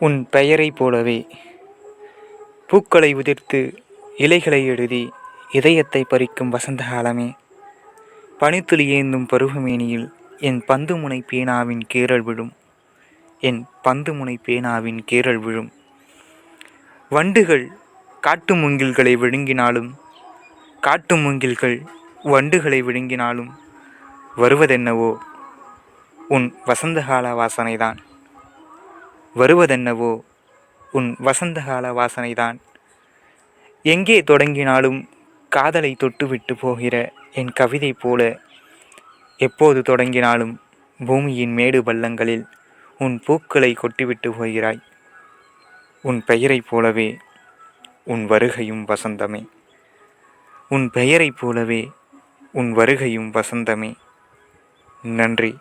உன் பெயரைப் போலவே. பூக்களை உதிர்த்து இலைகளை எழுதி இதயத்தை பறிக்கும் வசந்த காலமே பனித்துளி ஏந்தும் பருவமேனியில் என் பந்துமுனை பேனாவின் கீறல் விழும். என் பந்துமுனை பேனாவின் கீறல் விழும். வண்டுகள் காட்டு மூங்கில்களை விழுங்கினாலும் காட்டு மூங்கில்கள் வண்டுகளை விழுங்கினாலும் வருவதென்னவோ? உன் வசந்தகால வாசனைதான். வருவதென்னவோ? உன் வசந்தகால வாசனைதான். எங்கே தொடங்கினாலும் காதலை தொட்டுவிட்டு போகிற என் கவிதை போல எப்போது தொடங்கினாலும் பூமியின் மேடு பள்ளங்களில் உன் பூக்களை கொட்டிவிட்டு போகிறாய். உன் பெயரைப் போலவே உன் வருகையும் வசந்தமே. உன் பெயரைப் போலவே உன் வருகையும் வசந்தமே. நன்றி.